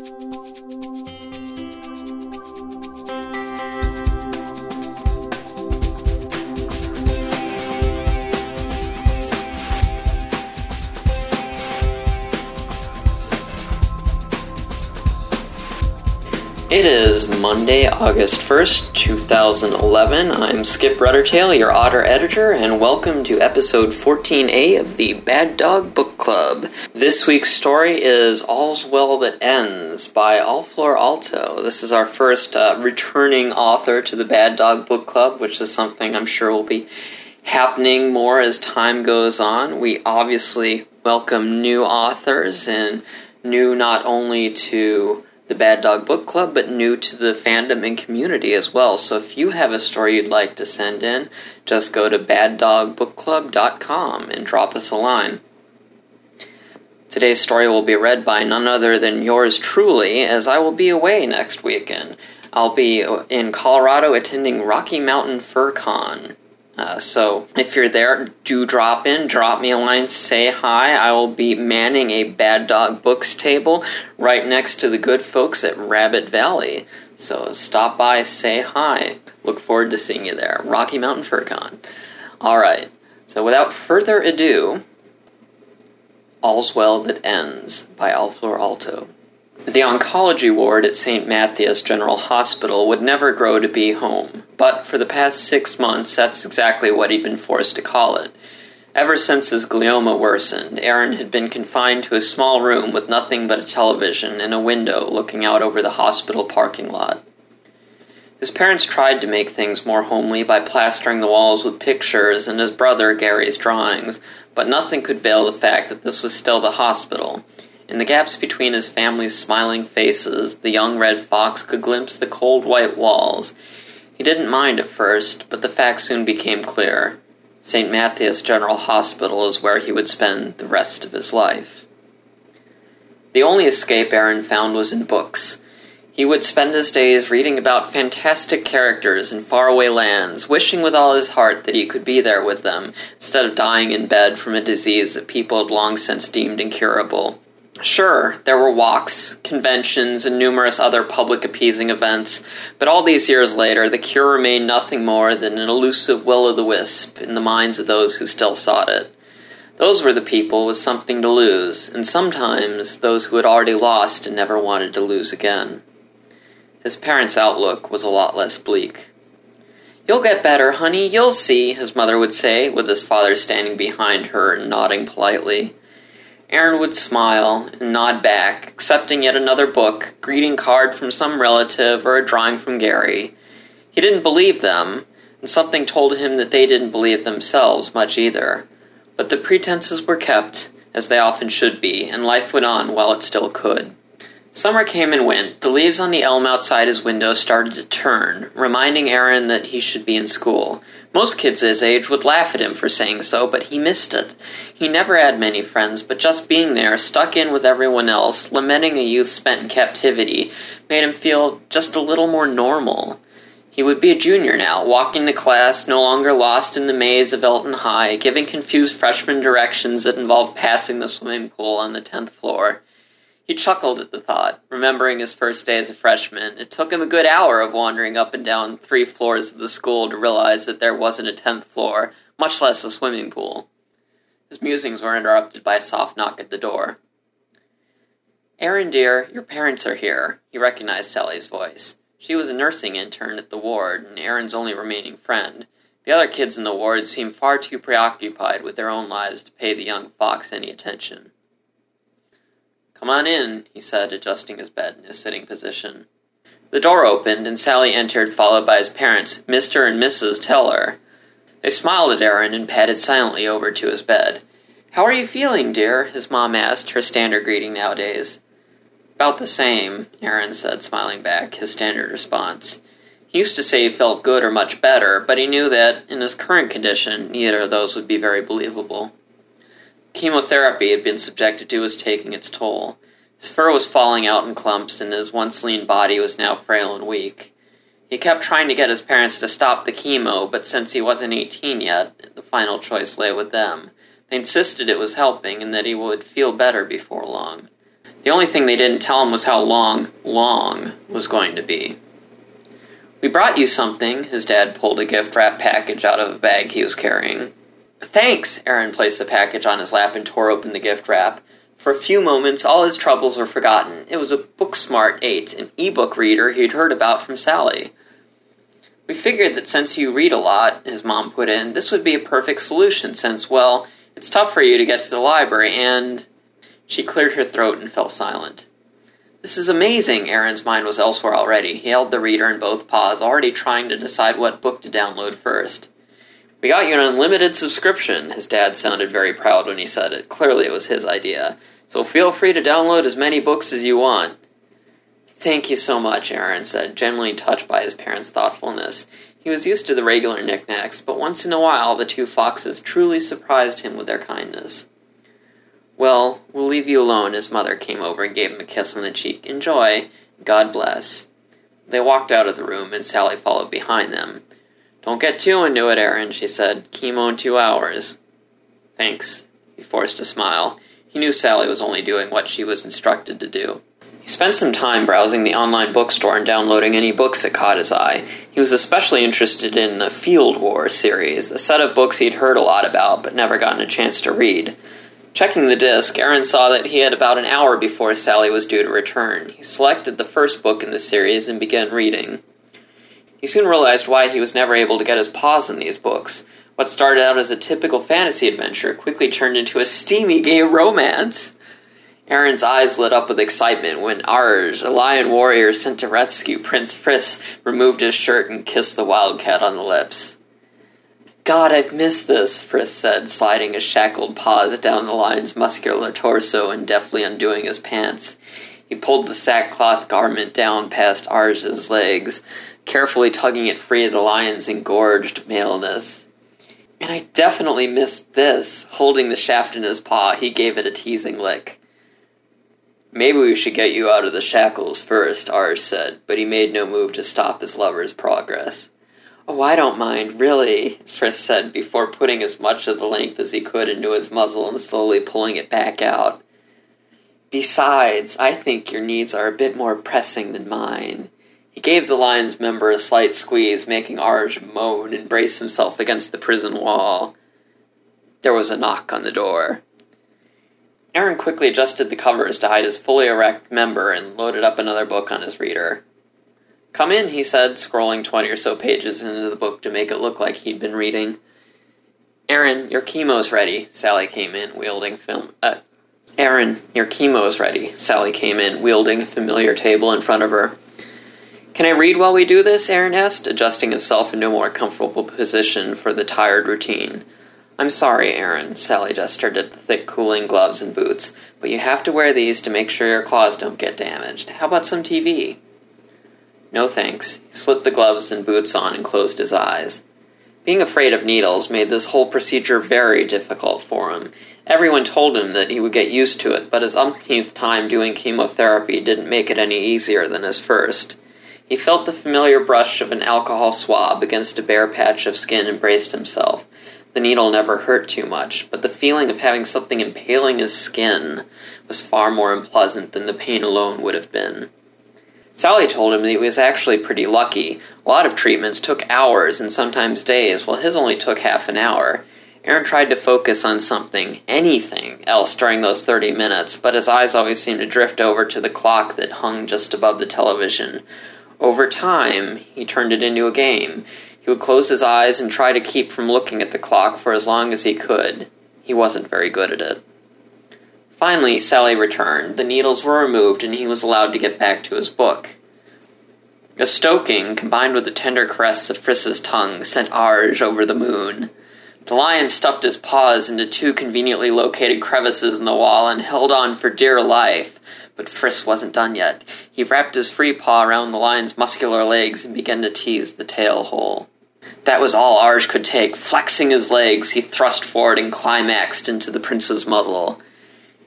It is Monday, August 1st, 2011. I'm Skip Ruddertail, your otter editor, and welcome to episode 14A of the Bad Dog Book Club. This week's story is All's Well That Ends by Alflor Aalto. This is our first uh, returning author to the Bad Dog Book Club, which is something I'm sure will be happening more as time goes on. We obviously welcome new authors and new not only to the Bad Dog Book Club, but new to the fandom and community as well. So if you have a story you'd like to send in, just go to baddogbookclub.com and drop us a line. Today's story will be read by none other than yours truly, as I will be away next weekend. I'll be in Colorado attending Rocky Mountain Fur Con. Uh, so if you're there, do drop in, drop me a line, say hi. I will be manning a Bad Dog Books table right next to the good folks at Rabbit Valley. So stop by, say hi. Look forward to seeing you there. Rocky Mountain Fur Con. All right. So without further ado, All's Well That Ends by Alflor Aalto. The oncology ward at St. Matthias General Hospital would never grow to be home, but for the past six months, that's exactly what he'd been forced to call it. Ever since his glioma worsened, Aaron had been confined to a small room with nothing but a television and a window looking out over the hospital parking lot. His parents tried to make things more homely by plastering the walls with pictures and his brother Gary's drawings, but nothing could veil the fact that this was still the hospital in the gaps between his family's smiling faces, the young red fox could glimpse the cold white walls. He didn't mind at first, but the fact soon became clear. St. Matthias General Hospital is where he would spend the rest of his life. The only escape Aaron found was in books. He would spend his days reading about fantastic characters in faraway lands, wishing with all his heart that he could be there with them, instead of dying in bed from a disease that people had long since deemed incurable. Sure, there were walks, conventions, and numerous other public appeasing events, but all these years later, the cure remained nothing more than an elusive will o' the wisp in the minds of those who still sought it. Those were the people with something to lose, and sometimes those who had already lost and never wanted to lose again. His parents' outlook was a lot less bleak. You'll get better, honey, you'll see, his mother would say, with his father standing behind her and nodding politely. Aaron would smile and nod back, accepting yet another book, greeting card from some relative, or a drawing from Gary. He didn't believe them, and something told him that they didn't believe themselves much either. But the pretenses were kept, as they often should be, and life went on while it still could. Summer came and went. The leaves on the elm outside his window started to turn, reminding Aaron that he should be in school. Most kids his age would laugh at him for saying so, but he missed it. He never had many friends, but just being there, stuck in with everyone else, lamenting a youth spent in captivity, made him feel just a little more normal. He would be a junior now, walking to class, no longer lost in the maze of Elton High, giving confused freshmen directions that involved passing the swimming pool on the tenth floor. He chuckled at the thought, remembering his first day as a freshman. It took him a good hour of wandering up and down three floors of the school to realize that there wasn't a tenth floor, much less a swimming pool. His musings were interrupted by a soft knock at the door. Aaron, dear, your parents are here. He recognized Sally's voice. She was a nursing intern at the ward, and Aaron's only remaining friend. The other kids in the ward seemed far too preoccupied with their own lives to pay the young fox any attention. Come on in, he said, adjusting his bed in his sitting position. The door opened, and Sally entered, followed by his parents, Mr. and Mrs. Teller. They smiled at Aaron and padded silently over to his bed. How are you feeling, dear? his mom asked, her standard greeting nowadays. About the same, Aaron said, smiling back, his standard response. He used to say he felt good or much better, but he knew that, in his current condition, neither of those would be very believable. Chemotherapy he had been subjected to was taking its toll. His fur was falling out in clumps, and his once lean body was now frail and weak. He kept trying to get his parents to stop the chemo, but since he wasn't 18 yet, the final choice lay with them. They insisted it was helping and that he would feel better before long. The only thing they didn't tell him was how long, long was going to be. We brought you something. His dad pulled a gift wrap package out of a bag he was carrying. Thanks! Aaron placed the package on his lap and tore open the gift wrap. For a few moments, all his troubles were forgotten. It was a Booksmart 8, an e-book reader he'd heard about from Sally. We figured that since you read a lot, his mom put in, this would be a perfect solution since, well, it's tough for you to get to the library and. She cleared her throat and fell silent. This is amazing! Aaron's mind was elsewhere already. He held the reader in both paws, already trying to decide what book to download first. We got you an unlimited subscription. His dad sounded very proud when he said it. Clearly, it was his idea. So feel free to download as many books as you want. Thank you so much, Aaron said, genuinely touched by his parents' thoughtfulness. He was used to the regular knickknacks, but once in a while the two foxes truly surprised him with their kindness. Well, we'll leave you alone. His mother came over and gave him a kiss on the cheek. Enjoy. God bless. They walked out of the room, and Sally followed behind them. Don't get too into it, Aaron, she said. Chemo in two hours. Thanks. He forced a smile. He knew Sally was only doing what she was instructed to do. He spent some time browsing the online bookstore and downloading any books that caught his eye. He was especially interested in the Field War series, a set of books he'd heard a lot about but never gotten a chance to read. Checking the disc, Aaron saw that he had about an hour before Sally was due to return. He selected the first book in the series and began reading. He soon realized why he was never able to get his paws on these books. What started out as a typical fantasy adventure quickly turned into a steamy gay romance. Aaron's eyes lit up with excitement when Arj, a lion warrior sent to rescue Prince Friss, removed his shirt and kissed the wildcat on the lips. God, I've missed this, Friss said, sliding his shackled paws down the lion's muscular torso and deftly undoing his pants. He pulled the sackcloth garment down past Arj's legs, carefully tugging it free of the lion's engorged maleness. And I definitely missed this. Holding the shaft in his paw, he gave it a teasing lick. Maybe we should get you out of the shackles first, Arj said, but he made no move to stop his lover's progress. Oh, I don't mind, really, Friss said before putting as much of the length as he could into his muzzle and slowly pulling it back out. Besides, I think your needs are a bit more pressing than mine. He gave the lion's member a slight squeeze, making Arj moan and brace himself against the prison wall. There was a knock on the door. Aaron quickly adjusted the covers to hide his fully erect member and loaded up another book on his reader. Come in, he said, scrolling twenty or so pages into the book to make it look like he'd been reading. Aaron, your chemo's ready. Sally came in, wielding film. Uh, Aaron, your chemo's ready. Sally came in, wielding a familiar table in front of her. Can I read while we do this? Aaron asked, adjusting himself into a more comfortable position for the tired routine. I'm sorry, Aaron, Sally gestured at the thick cooling gloves and boots, but you have to wear these to make sure your claws don't get damaged. How about some TV? No thanks. He slipped the gloves and boots on and closed his eyes. Being afraid of needles made this whole procedure very difficult for him. Everyone told him that he would get used to it, but his umpteenth time doing chemotherapy didn't make it any easier than his first. He felt the familiar brush of an alcohol swab against a bare patch of skin and braced himself. The needle never hurt too much, but the feeling of having something impaling his skin was far more unpleasant than the pain alone would have been. Sally told him that he was actually pretty lucky. A lot of treatments took hours and sometimes days, while his only took half an hour. Aaron tried to focus on something, anything, else during those 30 minutes, but his eyes always seemed to drift over to the clock that hung just above the television, over time, he turned it into a game. He would close his eyes and try to keep from looking at the clock for as long as he could. He wasn't very good at it. Finally, Sally returned. The needles were removed, and he was allowed to get back to his book. A stoking, combined with the tender caress of Friss's tongue, sent Arj over the moon. The lion stuffed his paws into two conveniently located crevices in the wall and held on for dear life, but Friss wasn't done yet. He wrapped his free paw around the lion's muscular legs and began to tease the tail hole. That was all Arj could take. Flexing his legs, he thrust forward and climaxed into the prince's muzzle.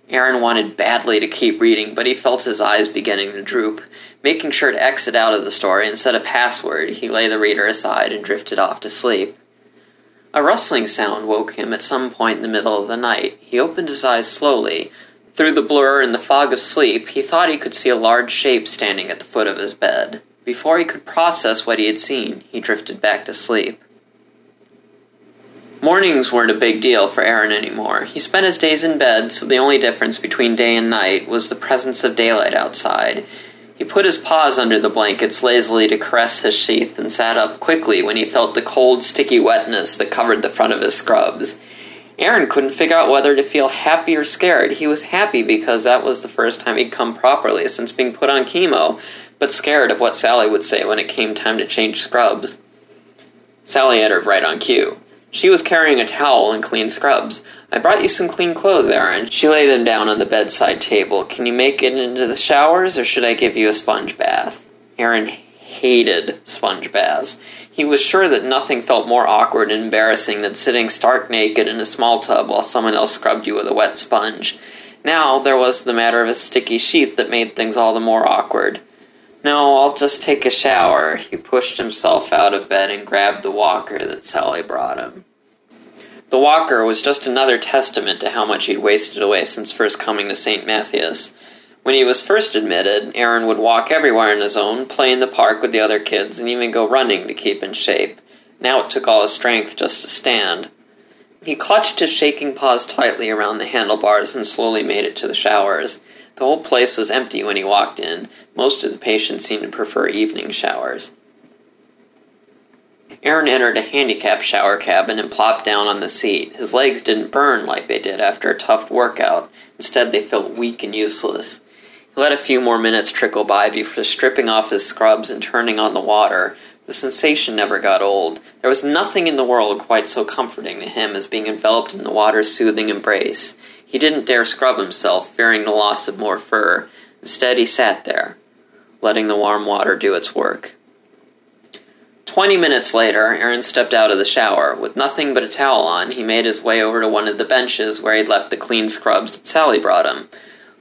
Aaron wanted badly to keep reading, but he felt his eyes beginning to droop. Making sure to exit out of the story and set a password, he lay the reader aside and drifted off to sleep. A rustling sound woke him at some point in the middle of the night. He opened his eyes slowly, Through the blur and the fog of sleep, he thought he could see a large shape standing at the foot of his bed. Before he could process what he had seen, he drifted back to sleep. Mornings weren't a big deal for Aaron anymore. He spent his days in bed, so the only difference between day and night was the presence of daylight outside. He put his paws under the blankets lazily to caress his sheath and sat up quickly when he felt the cold, sticky wetness that covered the front of his scrubs. Aaron couldn't figure out whether to feel happy or scared. He was happy because that was the first time he'd come properly since being put on chemo, but scared of what Sally would say when it came time to change scrubs. Sally entered right on cue. She was carrying a towel and clean scrubs. I brought you some clean clothes, Aaron. She laid them down on the bedside table. Can you make it into the showers, or should I give you a sponge bath? Aaron hated sponge baths. He was sure that nothing felt more awkward and embarrassing than sitting stark naked in a small tub while someone else scrubbed you with a wet sponge. Now there was the matter of a sticky sheath that made things all the more awkward. No, I'll just take a shower. He pushed himself out of bed and grabbed the walker that Sally brought him. The walker was just another testament to how much he'd wasted away since first coming to St. Matthias. When he was first admitted, Aaron would walk everywhere on his own, play in the park with the other kids, and even go running to keep in shape. Now it took all his strength just to stand. He clutched his shaking paws tightly around the handlebars and slowly made it to the showers. The whole place was empty when he walked in. Most of the patients seemed to prefer evening showers. Aaron entered a handicap shower cabin and plopped down on the seat. His legs didn't burn like they did after a tough workout. Instead, they felt weak and useless. Let a few more minutes trickle by before stripping off his scrubs and turning on the water. The sensation never got old. There was nothing in the world quite so comforting to him as being enveloped in the water's soothing embrace. He didn't dare scrub himself, fearing the loss of more fur. Instead, he sat there, letting the warm water do its work. Twenty minutes later, Aaron stepped out of the shower. With nothing but a towel on, he made his way over to one of the benches where he'd left the clean scrubs that Sally brought him.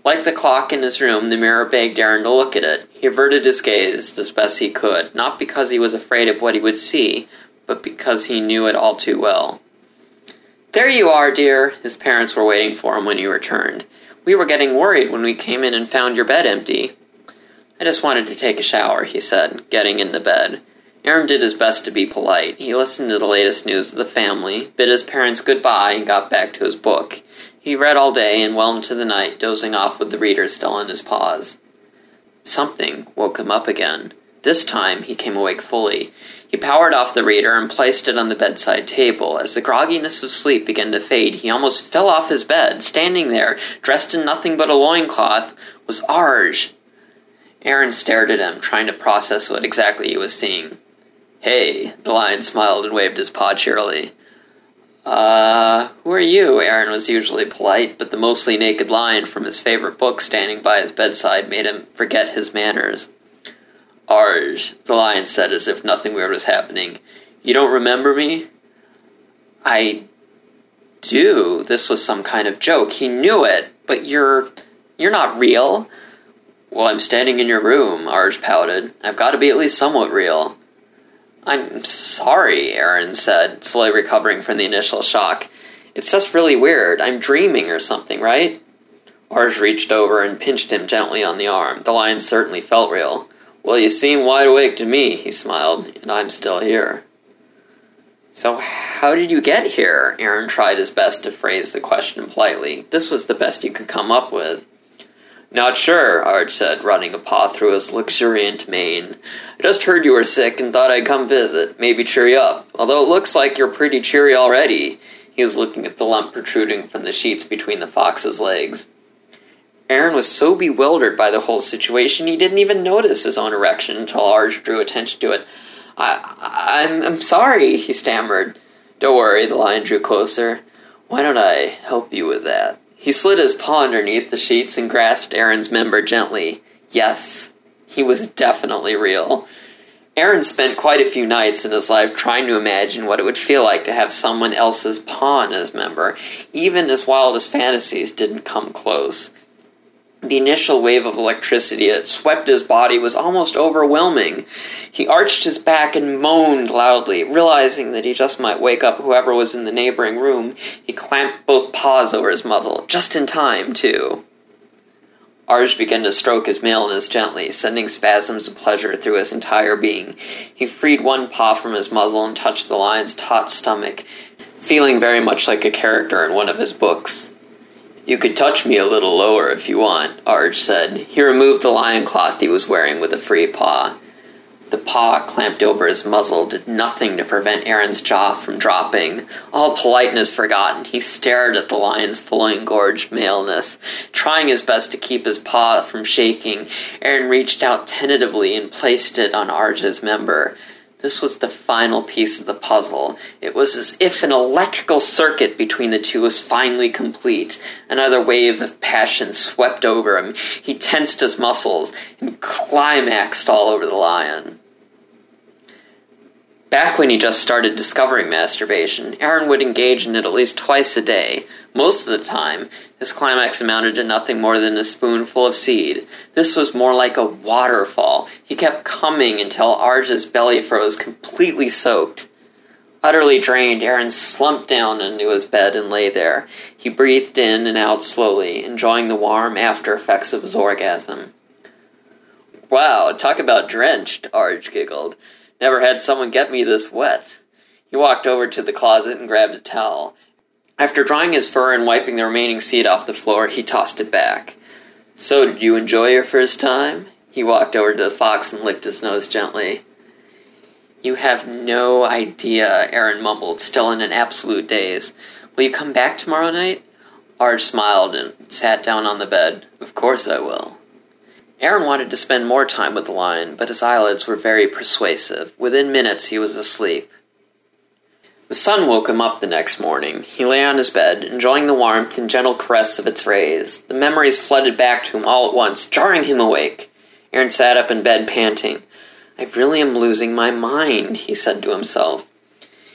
Like the clock in his room, the mirror begged Aaron to look at it. He averted his gaze as best he could, not because he was afraid of what he would see, but because he knew it all too well. There you are, dear. His parents were waiting for him when he returned. We were getting worried when we came in and found your bed empty. I just wanted to take a shower, he said, getting into bed. Aaron did his best to be polite. He listened to the latest news of the family, bid his parents goodbye, and got back to his book. He read all day and well into the night, dozing off with the reader still in his paws. Something woke him up again. This time he came awake fully. He powered off the reader and placed it on the bedside table. As the grogginess of sleep began to fade, he almost fell off his bed. Standing there, dressed in nothing but a loincloth, was Arj. Aaron stared at him, trying to process what exactly he was seeing. Hey, the lion smiled and waved his paw cheerily. Uh, who are you? Aaron was usually polite, but the mostly naked lion from his favorite book standing by his bedside made him forget his manners. Arj, the lion said as if nothing weird was happening. You don't remember me? I do. This was some kind of joke. He knew it, but you're. you're not real. Well, I'm standing in your room, Arj pouted. I've got to be at least somewhat real. I'm sorry, Aaron said, slowly recovering from the initial shock. It's just really weird. I'm dreaming or something, right? Arj reached over and pinched him gently on the arm. The lion certainly felt real. Well, you seem wide awake to me, he smiled, and I'm still here. So, how did you get here? Aaron tried his best to phrase the question politely. This was the best he could come up with. Not sure, Arj said, running a paw through his luxuriant mane. I just heard you were sick and thought I'd come visit, maybe cheer you up, although it looks like you're pretty cheery already. He was looking at the lump protruding from the sheets between the fox's legs. Aaron was so bewildered by the whole situation he didn't even notice his own erection until Arj drew attention to it. I, I'm, I'm sorry, he stammered. Don't worry, the lion drew closer. Why don't I help you with that? He slid his paw underneath the sheets and grasped Aaron's member gently. Yes, he was definitely real. Aaron spent quite a few nights in his life trying to imagine what it would feel like to have someone else's paw on his member. Even his wildest fantasies didn't come close. The initial wave of electricity that swept his body was almost overwhelming. He arched his back and moaned loudly, realizing that he just might wake up whoever was in the neighboring room. He clamped both paws over his muzzle, just in time, too. Arj began to stroke his maleness gently, sending spasms of pleasure through his entire being. He freed one paw from his muzzle and touched the lion's taut stomach, feeling very much like a character in one of his books. You could touch me a little lower if you want, Arj said. He removed the lion cloth he was wearing with a free paw. The paw clamped over his muzzle did nothing to prevent Aaron's jaw from dropping. All politeness forgotten, he stared at the lion's fully engorged maleness. Trying his best to keep his paw from shaking, Aaron reached out tentatively and placed it on Arj's member. This was the final piece of the puzzle. It was as if an electrical circuit between the two was finally complete. Another wave of passion swept over him. He tensed his muscles and climaxed all over the lion. Back when he just started discovering masturbation, Aaron would engage in it at least twice a day. Most of the time, his climax amounted to nothing more than a spoonful of seed. This was more like a waterfall. He kept coming until Arj's belly froze completely soaked. Utterly drained, Aaron slumped down into his bed and lay there. He breathed in and out slowly, enjoying the warm after effects of his orgasm. Wow, talk about drenched, Arj giggled. Never had someone get me this wet. He walked over to the closet and grabbed a towel. After drying his fur and wiping the remaining seed off the floor, he tossed it back. So, did you enjoy your first time? He walked over to the fox and licked his nose gently. You have no idea, Aaron mumbled, still in an absolute daze. Will you come back tomorrow night? Arj smiled and sat down on the bed. Of course I will. Aaron wanted to spend more time with the lion, but his eyelids were very persuasive. Within minutes, he was asleep. The sun woke him up the next morning. He lay on his bed, enjoying the warmth and gentle caress of its rays. The memories flooded back to him all at once, jarring him awake. Aaron sat up in bed, panting. I really am losing my mind, he said to himself.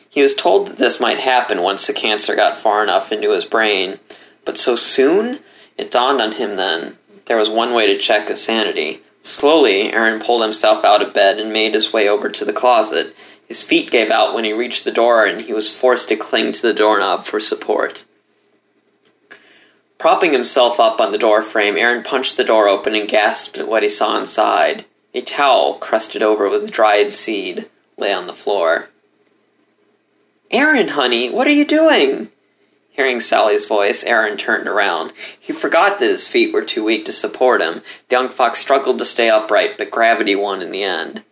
He was told that this might happen once the cancer got far enough into his brain. But so soon? It dawned on him then there was one way to check his sanity. Slowly, Aaron pulled himself out of bed and made his way over to the closet. His feet gave out when he reached the door, and he was forced to cling to the doorknob for support. Propping himself up on the door frame, Aaron punched the door open and gasped at what he saw inside. A towel, crusted over with dried seed, lay on the floor. Aaron, honey, what are you doing? Hearing Sally's voice, Aaron turned around. He forgot that his feet were too weak to support him. The young fox struggled to stay upright, but gravity won in the end.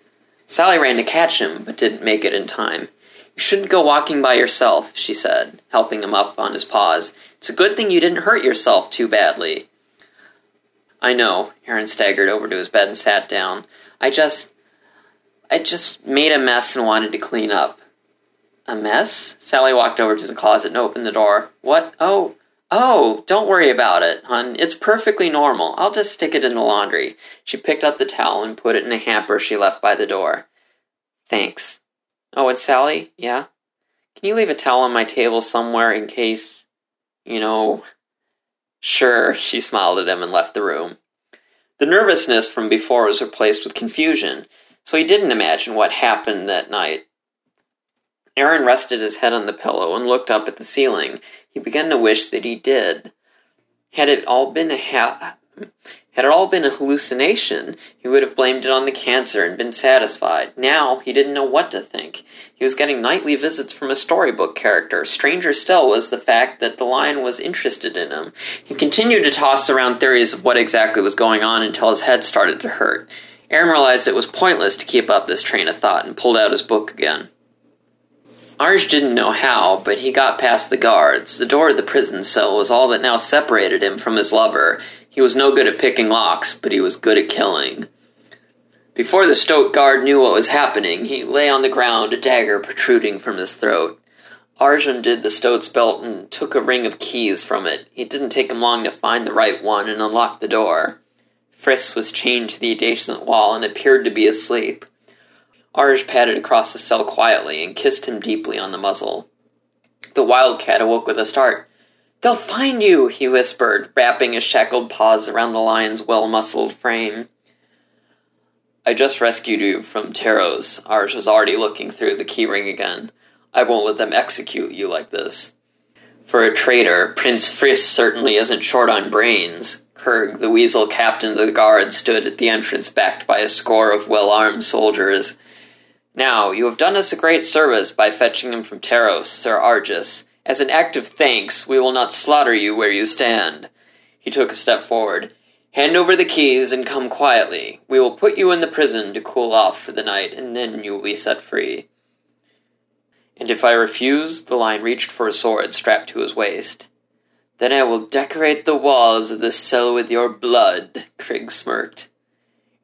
Sally ran to catch him, but didn't make it in time. You shouldn't go walking by yourself, she said, helping him up on his paws. It's a good thing you didn't hurt yourself too badly. I know. Aaron staggered over to his bed and sat down. I just. I just made a mess and wanted to clean up. A mess? Sally walked over to the closet and opened the door. What? Oh, oh, don't worry about it, hun. It's perfectly normal. I'll just stick it in the laundry. She picked up the towel and put it in a hamper she left by the door. Thanks. Oh, and Sally? Yeah? Can you leave a towel on my table somewhere in case, you know. Sure, she smiled at him and left the room. The nervousness from before was replaced with confusion, so he didn't imagine what happened that night. Aaron rested his head on the pillow and looked up at the ceiling. He began to wish that he did. Had it all been a ha- had it all been a hallucination, he would have blamed it on the cancer and been satisfied. Now he didn't know what to think. He was getting nightly visits from a storybook character. Stranger still was the fact that the lion was interested in him. He continued to toss around theories of what exactly was going on until his head started to hurt. Aaron realized it was pointless to keep up this train of thought and pulled out his book again. Arj didn't know how, but he got past the guards. The door of the prison cell was all that now separated him from his lover. He was no good at picking locks, but he was good at killing. Before the stoat guard knew what was happening, he lay on the ground, a dagger protruding from his throat. Arj undid the stoat's belt and took a ring of keys from it. It didn't take him long to find the right one and unlock the door. Frisk was chained to the adjacent wall and appeared to be asleep. Arj padded across the cell quietly and kissed him deeply on the muzzle. The wildcat awoke with a start. They'll find you, he whispered, wrapping his shackled paws around the lion's well muscled frame. I just rescued you from Taros. Arj was already looking through the keyring again. I won't let them execute you like this. For a traitor, Prince Frisk certainly isn't short on brains, Krg, the weasel captain of the guard, stood at the entrance backed by a score of well armed soldiers. Now, you have done us a great service by fetching him from Taros, Sir Argus. As an act of thanks, we will not slaughter you where you stand. He took a step forward. Hand over the keys and come quietly. We will put you in the prison to cool off for the night, and then you will be set free. And if I refuse, the lion reached for a sword strapped to his waist. Then I will decorate the walls of this cell with your blood, Krg smirked.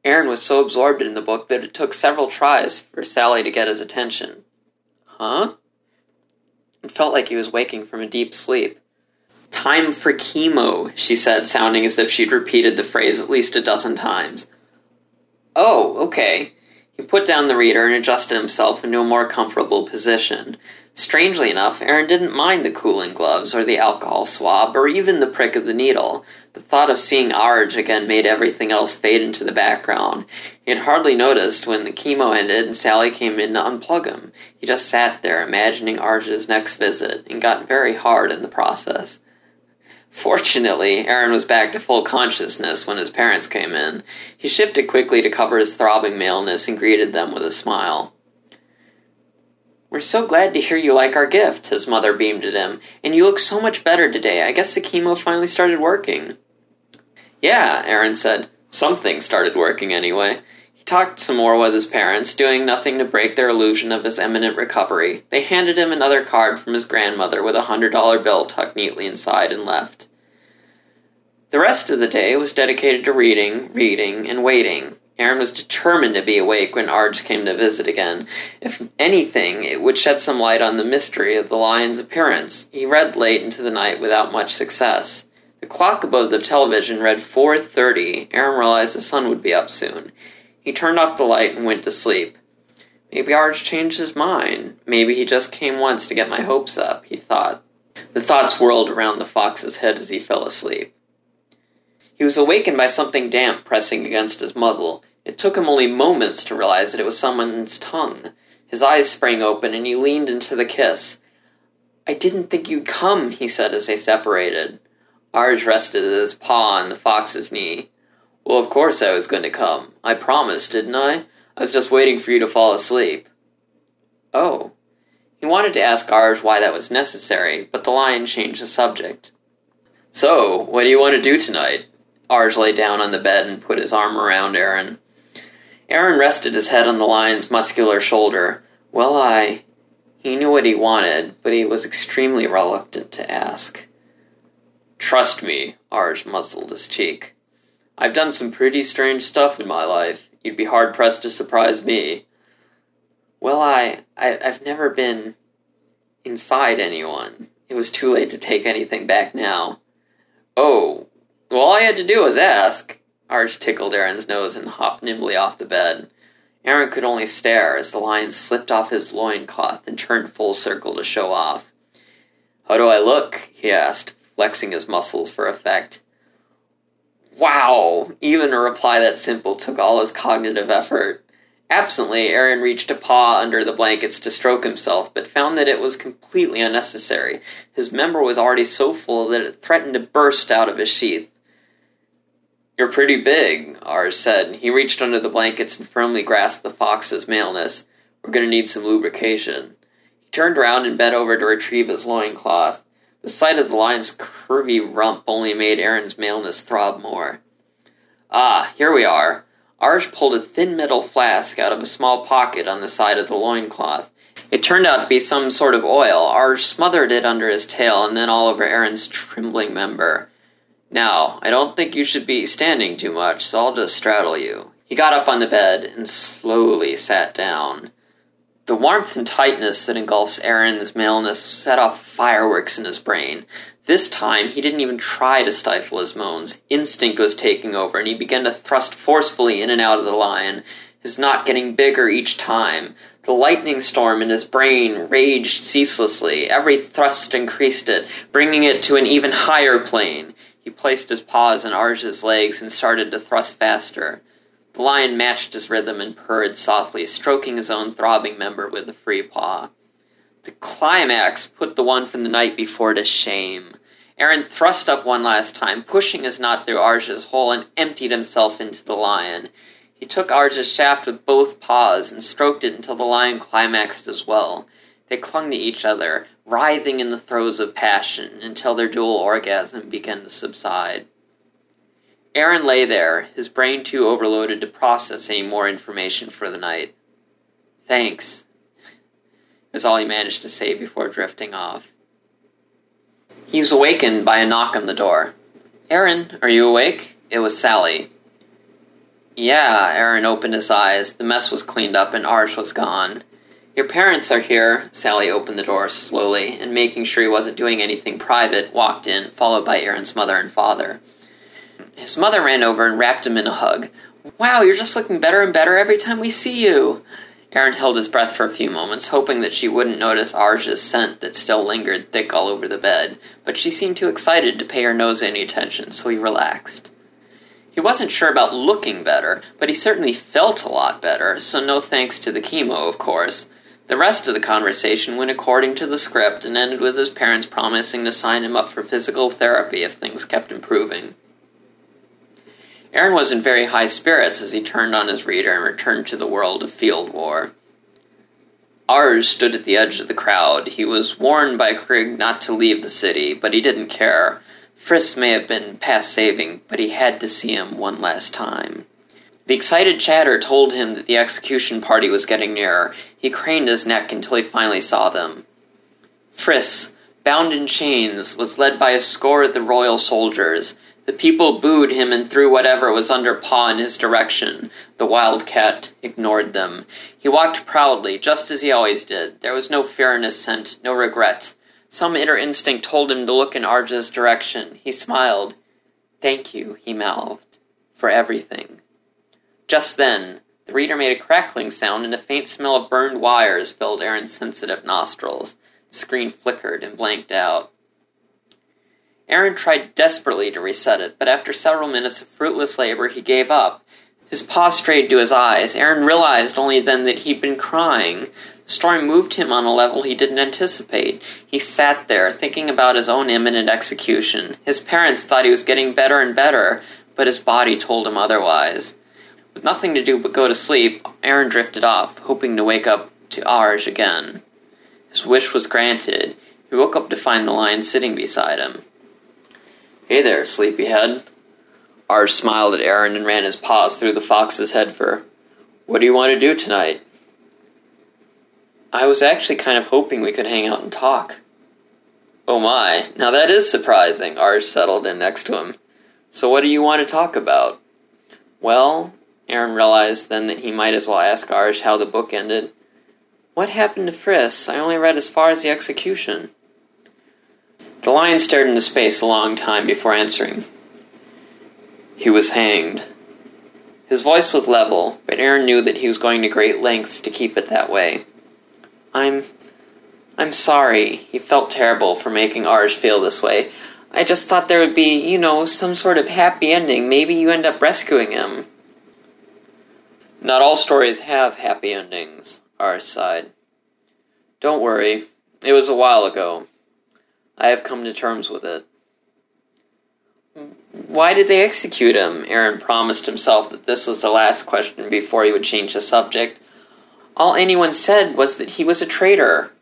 Aaron was so absorbed in the book that it took several tries for Sally to get his attention. Huh? It felt like he was waking from a deep sleep. Time for chemo, she said, sounding as if she'd repeated the phrase at least a dozen times. Oh, okay. He put down the reader and adjusted himself into a more comfortable position. Strangely enough, Aaron didn't mind the cooling gloves or the alcohol swab or even the prick of the needle. The thought of seeing Arj again made everything else fade into the background. He had hardly noticed when the chemo ended and Sally came in to unplug him. He just sat there imagining Arj's next visit and got very hard in the process. Fortunately, Aaron was back to full consciousness when his parents came in. He shifted quickly to cover his throbbing maleness and greeted them with a smile. We're so glad to hear you like our gift, his mother beamed at him. And you look so much better today. I guess the chemo finally started working. Yeah, Aaron said. Something started working anyway. He talked some more with his parents, doing nothing to break their illusion of his imminent recovery. They handed him another card from his grandmother with a hundred dollar bill tucked neatly inside and left. The rest of the day was dedicated to reading, reading, and waiting. Aaron was determined to be awake when Arj came to visit again. If anything, it would shed some light on the mystery of the lion's appearance. He read late into the night without much success. The clock above the television read 4:30. Aaron realized the sun would be up soon. He turned off the light and went to sleep. Maybe Arj changed his mind. Maybe he just came once to get my hopes up, he thought. The thoughts whirled around the fox's head as he fell asleep. He was awakened by something damp pressing against his muzzle. It took him only moments to realize that it was someone's tongue. His eyes sprang open and he leaned into the kiss. I didn't think you'd come, he said as they separated. Arj rested his paw on the fox's knee. Well, of course I was going to come. I promised, didn't I? I was just waiting for you to fall asleep. Oh. He wanted to ask Arj why that was necessary, but the lion changed the subject. So, what do you want to do tonight? Arj lay down on the bed and put his arm around Aaron. Aaron rested his head on the lion's muscular shoulder. Well, I. He knew what he wanted, but he was extremely reluctant to ask. Trust me, Arj muzzled his cheek. I've done some pretty strange stuff in my life. You'd be hard pressed to surprise me. Well, I, I I've never been inside anyone. It was too late to take anything back now. Oh, well, all I had to do was ask. Arj tickled Aaron's nose and hopped nimbly off the bed. Aaron could only stare as the lion slipped off his loincloth and turned full circle to show off. How do I look? he asked, flexing his muscles for effect. Wow! Even a reply that simple took all his cognitive effort. Absently, Aaron reached a paw under the blankets to stroke himself, but found that it was completely unnecessary. His member was already so full that it threatened to burst out of his sheath. You're pretty big, Arj said. He reached under the blankets and firmly grasped the fox's maleness. We're going to need some lubrication. He turned around and bent over to retrieve his loincloth. The sight of the lion's curvy rump only made Aaron's maleness throb more. Ah, here we are. Arj pulled a thin metal flask out of a small pocket on the side of the loincloth. It turned out to be some sort of oil. Arj smothered it under his tail and then all over Aaron's trembling member. Now, I don't think you should be standing too much, so I'll just straddle you. He got up on the bed and slowly sat down. The warmth and tightness that engulfs Aaron's maleness set off fireworks in his brain. This time, he didn't even try to stifle his moans. Instinct was taking over, and he began to thrust forcefully in and out of the lion, his knot getting bigger each time. The lightning storm in his brain raged ceaselessly. Every thrust increased it, bringing it to an even higher plane. He placed his paws on Arj's legs and started to thrust faster. The lion matched his rhythm and purred softly, stroking his own throbbing member with a free paw. The climax put the one from the night before to shame. Aaron thrust up one last time, pushing his knot through Arj's hole, and emptied himself into the lion. He took Arj's shaft with both paws and stroked it until the lion climaxed as well. They clung to each other, writhing in the throes of passion, until their dual orgasm began to subside. Aaron lay there, his brain too overloaded to process any more information for the night. Thanks, is all he managed to say before drifting off. He was awakened by a knock on the door. Aaron, are you awake? It was Sally. Yeah, Aaron opened his eyes. The mess was cleaned up and Arj was gone. Your parents are here. Sally opened the door slowly and, making sure he wasn't doing anything private, walked in, followed by Aaron's mother and father. His mother ran over and wrapped him in a hug. Wow, you're just looking better and better every time we see you. Aaron held his breath for a few moments, hoping that she wouldn't notice Arj's scent that still lingered thick all over the bed, but she seemed too excited to pay her nose any attention, so he relaxed. He wasn't sure about looking better, but he certainly felt a lot better, so no thanks to the chemo, of course. The rest of the conversation went according to the script and ended with his parents promising to sign him up for physical therapy if things kept improving. Aaron was in very high spirits as he turned on his reader and returned to the world of field war. Arj stood at the edge of the crowd. He was warned by Krieg not to leave the city, but he didn't care. Friss may have been past saving, but he had to see him one last time. The excited chatter told him that the execution party was getting nearer. He craned his neck until he finally saw them. Friss, bound in chains, was led by a score of the royal soldiers. The people booed him and threw whatever was under paw in his direction. The wildcat ignored them. He walked proudly, just as he always did. There was no fear in his scent, no regret. Some inner instinct told him to look in Arj's direction. He smiled. Thank you, he mouthed, for everything. Just then, the reader made a crackling sound and a faint smell of burned wires filled Aaron's sensitive nostrils. The screen flickered and blanked out. Aaron tried desperately to reset it, but after several minutes of fruitless labor, he gave up. His paw strayed to his eyes. Aaron realized only then that he'd been crying. The story moved him on a level he didn't anticipate. He sat there, thinking about his own imminent execution. His parents thought he was getting better and better, but his body told him otherwise. With nothing to do but go to sleep, Aaron drifted off, hoping to wake up to Arj again. His wish was granted. He woke up to find the lion sitting beside him. Hey there, sleepyhead. Arj smiled at Aaron and ran his paws through the fox's head fur. What do you want to do tonight? I was actually kind of hoping we could hang out and talk. Oh my, now that is surprising, Arj settled in next to him. So what do you want to talk about? Well, Aaron realized then that he might as well ask Arj how the book ended. What happened to Friss? I only read as far as the execution. The lion stared into space a long time before answering. He was hanged. His voice was level, but Aaron knew that he was going to great lengths to keep it that way. I'm. I'm sorry. He felt terrible for making Arj feel this way. I just thought there would be, you know, some sort of happy ending. Maybe you end up rescuing him. Not all stories have happy endings, Arj sighed. Don't worry. It was a while ago. I have come to terms with it. Why did they execute him? Aaron promised himself that this was the last question before he would change the subject. All anyone said was that he was a traitor.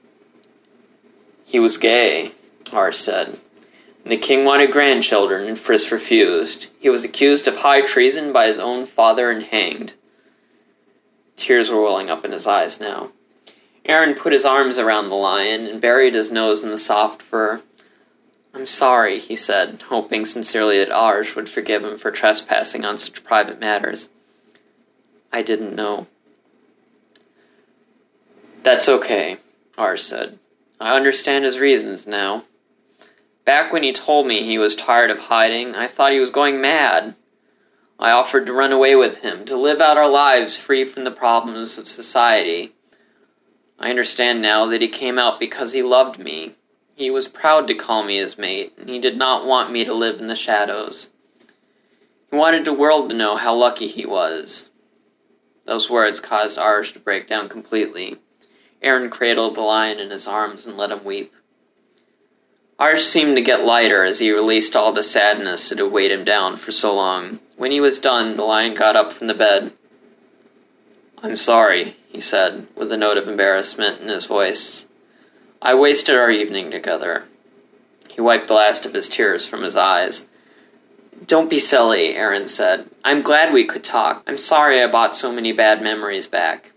He was gay, Arj said. And the king wanted grandchildren, and Friss refused. He was accused of high treason by his own father and hanged. Tears were welling up in his eyes now. Aaron put his arms around the lion and buried his nose in the soft fur. I'm sorry, he said, hoping sincerely that Arj would forgive him for trespassing on such private matters. I didn't know. That's okay, Arj said. I understand his reasons now. Back when he told me he was tired of hiding, I thought he was going mad. I offered to run away with him, to live out our lives free from the problems of society. I understand now that he came out because he loved me. He was proud to call me his mate, and he did not want me to live in the shadows. He wanted the world to know how lucky he was. Those words caused Arj to break down completely. Aaron cradled the lion in his arms and let him weep. Arj seemed to get lighter as he released all the sadness that had weighed him down for so long. When he was done, the lion got up from the bed. I'm sorry, he said, with a note of embarrassment in his voice. I wasted our evening together. He wiped the last of his tears from his eyes. Don't be silly, Aaron said. I'm glad we could talk. I'm sorry I brought so many bad memories back.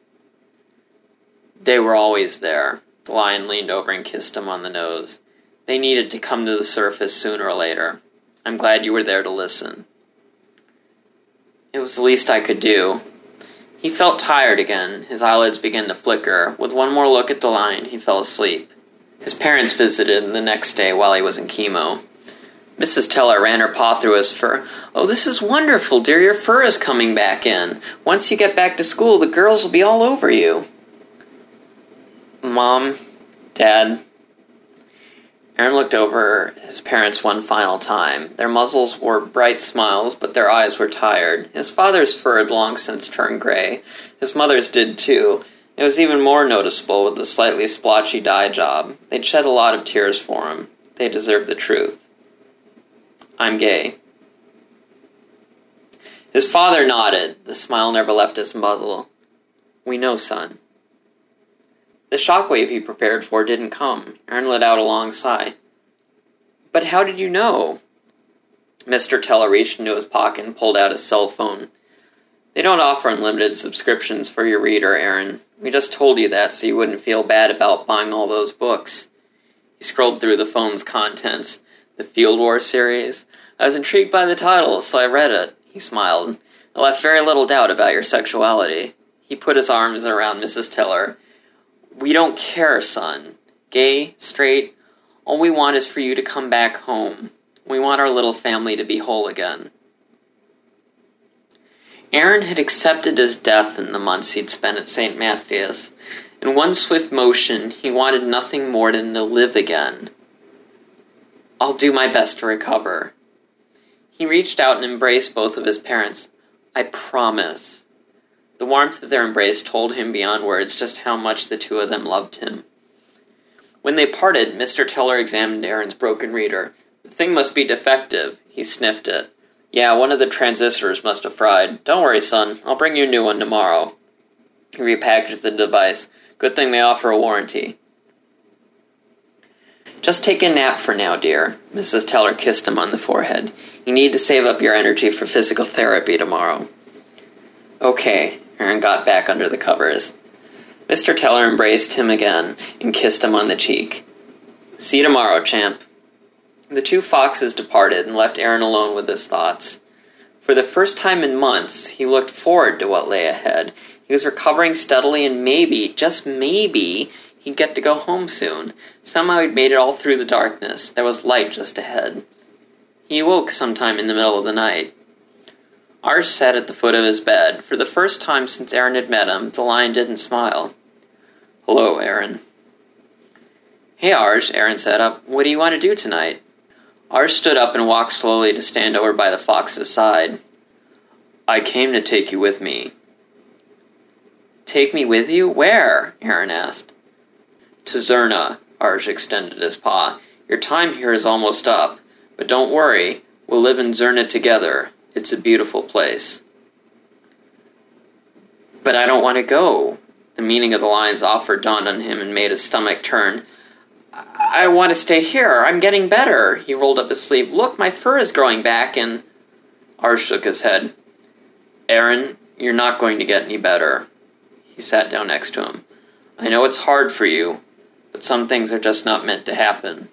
They were always there. The lion leaned over and kissed him on the nose. They needed to come to the surface sooner or later. I'm glad you were there to listen. It was the least I could do. He felt tired again. His eyelids began to flicker. With one more look at the line, he fell asleep. His parents visited him the next day while he was in chemo. Mrs. Teller ran her paw through his fur. Oh, this is wonderful, dear. Your fur is coming back in. Once you get back to school, the girls will be all over you. Mom, Dad, Aaron looked over his parents one final time. Their muzzles wore bright smiles, but their eyes were tired. His father's fur had long since turned gray. His mother's did too. It was even more noticeable with the slightly splotchy dye job. They'd shed a lot of tears for him. They deserved the truth. I'm gay. His father nodded. The smile never left his muzzle. We know, son. The shockwave he prepared for didn't come. Aaron let out a long sigh. But how did you know? Mr. Teller reached into his pocket and pulled out his cell phone. They don't offer unlimited subscriptions for your reader, Aaron. We just told you that so you wouldn't feel bad about buying all those books. He scrolled through the phone's contents. The Field War series. I was intrigued by the title, so I read it. He smiled. I left very little doubt about your sexuality. He put his arms around Mrs. Teller we don't care, son. Gay, straight, all we want is for you to come back home. We want our little family to be whole again. Aaron had accepted his death in the months he'd spent at St. Matthew's. In one swift motion, he wanted nothing more than to live again. I'll do my best to recover. He reached out and embraced both of his parents. I promise. The warmth of their embrace told him beyond words just how much the two of them loved him. When they parted, Mr. Teller examined Aaron's broken reader. The thing must be defective. He sniffed it. Yeah, one of the transistors must have fried. Don't worry, son. I'll bring you a new one tomorrow. He repackaged the device. Good thing they offer a warranty. Just take a nap for now, dear. Mrs. Teller kissed him on the forehead. You need to save up your energy for physical therapy tomorrow. Okay, Aaron got back under the covers. Mr. Teller embraced him again and kissed him on the cheek. See you tomorrow, champ. The two foxes departed and left Aaron alone with his thoughts. For the first time in months, he looked forward to what lay ahead. He was recovering steadily, and maybe, just maybe, he'd get to go home soon. Somehow he'd made it all through the darkness. There was light just ahead. He awoke sometime in the middle of the night. Arj sat at the foot of his bed. For the first time since Aaron had met him, the lion didn't smile. Hello, Aaron. Hey, Arj, Aaron sat up. Uh, what do you want to do tonight? Arj stood up and walked slowly to stand over by the fox's side. I came to take you with me. Take me with you? Where? Aaron asked. To Zerna, Arj extended his paw. Your time here is almost up, but don't worry, we'll live in Zerna together. It's a beautiful place. But I don't want to go. The meaning of the lion's offer dawned on him and made his stomach turn. I want to stay here. I'm getting better. He rolled up his sleeve. Look, my fur is growing back, and. Arj shook his head. Aaron, you're not going to get any better. He sat down next to him. I know it's hard for you, but some things are just not meant to happen.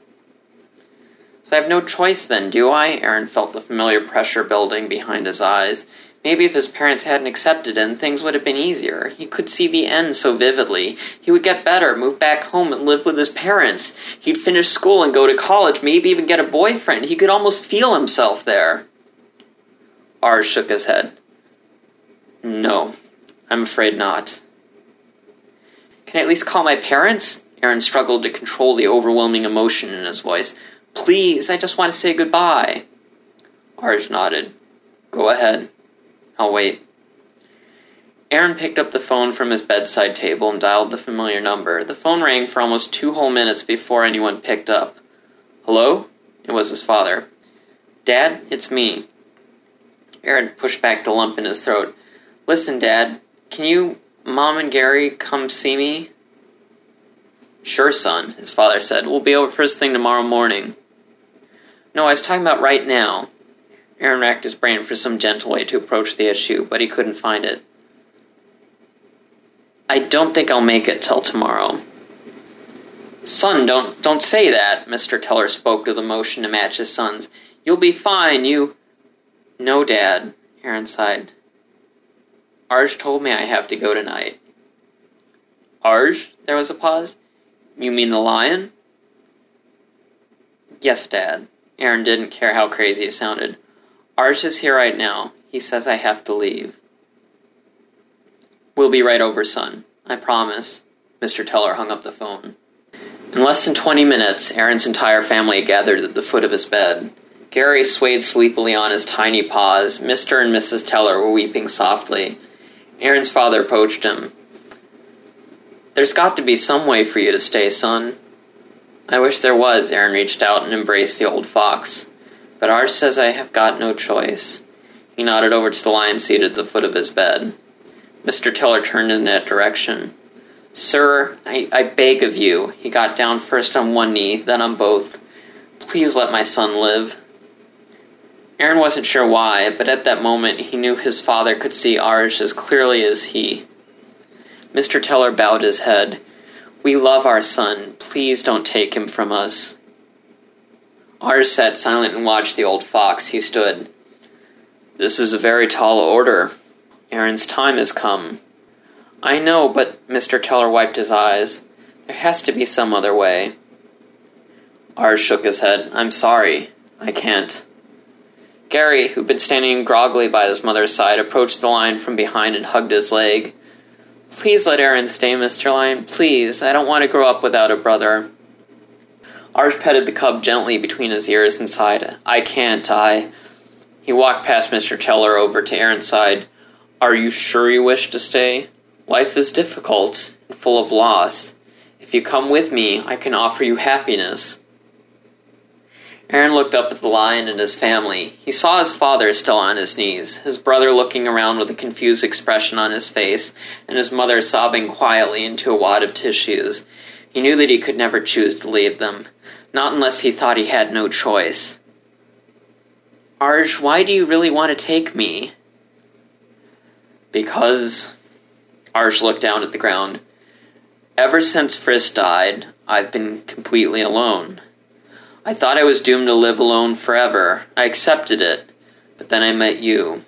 So I have no choice then, do I? Aaron felt the familiar pressure building behind his eyes. Maybe if his parents hadn't accepted him, things would have been easier. He could see the end so vividly. He would get better, move back home, and live with his parents. He'd finish school and go to college, maybe even get a boyfriend. He could almost feel himself there. Arj shook his head. No, I'm afraid not. Can I at least call my parents? Aaron struggled to control the overwhelming emotion in his voice. Please, I just want to say goodbye. Arj nodded. Go ahead. I'll wait. Aaron picked up the phone from his bedside table and dialed the familiar number. The phone rang for almost two whole minutes before anyone picked up. Hello? It was his father. Dad, it's me. Aaron pushed back the lump in his throat. Listen, Dad, can you, Mom and Gary, come see me? Sure, son, his father said. We'll be over first thing tomorrow morning. No, I was talking about right now. Aaron racked his brain for some gentle way to approach the issue, but he couldn't find it. I don't think I'll make it till tomorrow. Son, don't don't say that, Mr. Teller spoke with emotion to match his son's. You'll be fine, you No, Dad, Aaron sighed. Arj told me I have to go tonight. Arj? There was a pause. You mean the lion? Yes, Dad. Aaron didn't care how crazy it sounded. Arj is here right now. He says I have to leave. We'll be right over, son. I promise. Mr. Teller hung up the phone. In less than twenty minutes, Aaron's entire family gathered at the foot of his bed. Gary swayed sleepily on his tiny paws. Mr. and Mrs. Teller were weeping softly. Aaron's father approached him. There's got to be some way for you to stay, son. I wish there was. Aaron reached out and embraced the old fox. But Arj says I have got no choice. He nodded over to the lion seated at the foot of his bed. Mr. Teller turned in that direction. Sir, I, I beg of you. He got down first on one knee, then on both. Please let my son live. Aaron wasn't sure why, but at that moment he knew his father could see Arj as clearly as he. Mr. Teller bowed his head. We love our son. Please don't take him from us. Arj sat silent and watched the old fox. He stood. This is a very tall order. Aaron's time has come. I know, but Mr. Teller wiped his eyes. There has to be some other way. Arj shook his head. I'm sorry. I can't. Gary, who'd been standing groggily by his mother's side, approached the lion from behind and hugged his leg. Please let Aaron stay, Mr. Lion. Please. I don't want to grow up without a brother. Arj petted the cub gently between his ears and sighed, I can't, I. He walked past Mr. Teller over to Aaron's side. Are you sure you wish to stay? Life is difficult and full of loss. If you come with me, I can offer you happiness. Aaron looked up at the lion and his family. He saw his father still on his knees, his brother looking around with a confused expression on his face, and his mother sobbing quietly into a wad of tissues. He knew that he could never choose to leave them, not unless he thought he had no choice. Arj, why do you really want to take me? Because. Arj looked down at the ground. Ever since Frisk died, I've been completely alone. I thought I was doomed to live alone forever. I accepted it. But then I met you.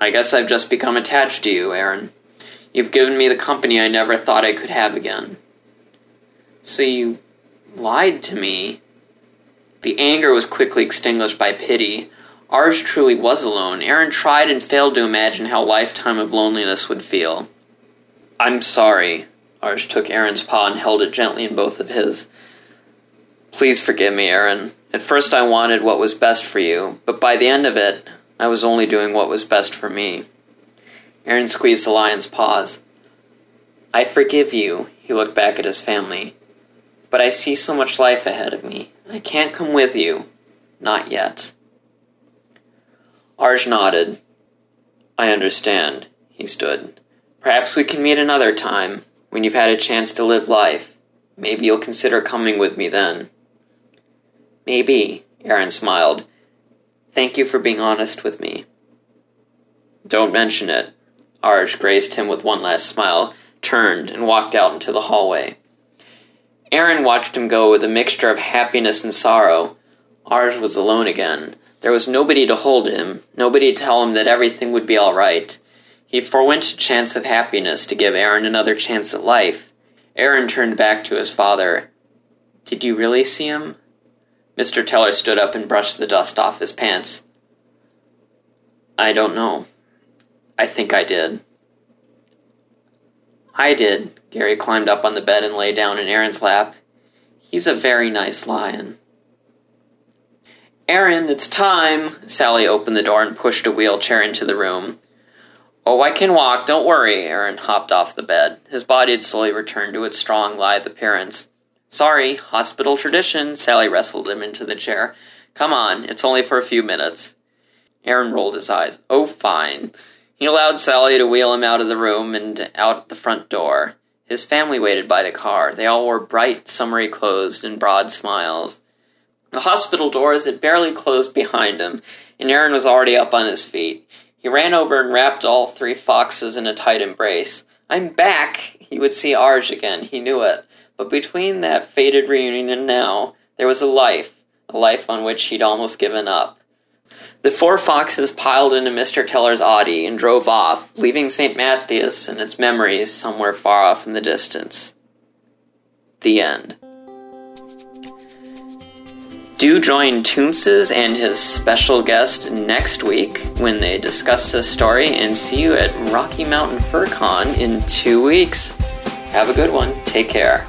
I guess I've just become attached to you, Aaron. You've given me the company I never thought I could have again. So you lied to me? The anger was quickly extinguished by pity. Arj truly was alone. Aaron tried and failed to imagine how a lifetime of loneliness would feel. I'm sorry. Arj took Aaron's paw and held it gently in both of his. Please forgive me, Aaron. At first I wanted what was best for you, but by the end of it, I was only doing what was best for me. Aaron squeezed the lion's paws. I forgive you, he looked back at his family. But I see so much life ahead of me. I can't come with you. Not yet. Arj nodded. I understand, he stood. Perhaps we can meet another time, when you've had a chance to live life. Maybe you'll consider coming with me then. Maybe, Aaron smiled. Thank you for being honest with me. Don't mention it. Arj graced him with one last smile, turned, and walked out into the hallway. Aaron watched him go with a mixture of happiness and sorrow. Arj was alone again. There was nobody to hold him, nobody to tell him that everything would be all right. He forewent a chance of happiness to give Aaron another chance at life. Aaron turned back to his father. Did you really see him? Mr. Teller stood up and brushed the dust off his pants. I don't know. I think I did. I did. Gary climbed up on the bed and lay down in Aaron's lap. He's a very nice lion. Aaron, it's time! Sally opened the door and pushed a wheelchair into the room. Oh, I can walk, don't worry. Aaron hopped off the bed. His body had slowly returned to its strong, lithe appearance. Sorry, hospital tradition. Sally wrestled him into the chair. Come on, it's only for a few minutes. Aaron rolled his eyes. Oh, fine. He allowed Sally to wheel him out of the room and out the front door. His family waited by the car. They all wore bright, summery clothes and broad smiles. The hospital doors had barely closed behind him, and Aaron was already up on his feet. He ran over and wrapped all three foxes in a tight embrace. I'm back! He would see Arj again, he knew it. But between that fated reunion and now, there was a life, a life on which he'd almost given up. The four foxes piled into Mr. Teller's Audi and drove off, leaving St. Matthias and its memories somewhere far off in the distance. The end. Do join Toonces and his special guest next week when they discuss this story, and see you at Rocky Mountain FurCon in two weeks. Have a good one. Take care.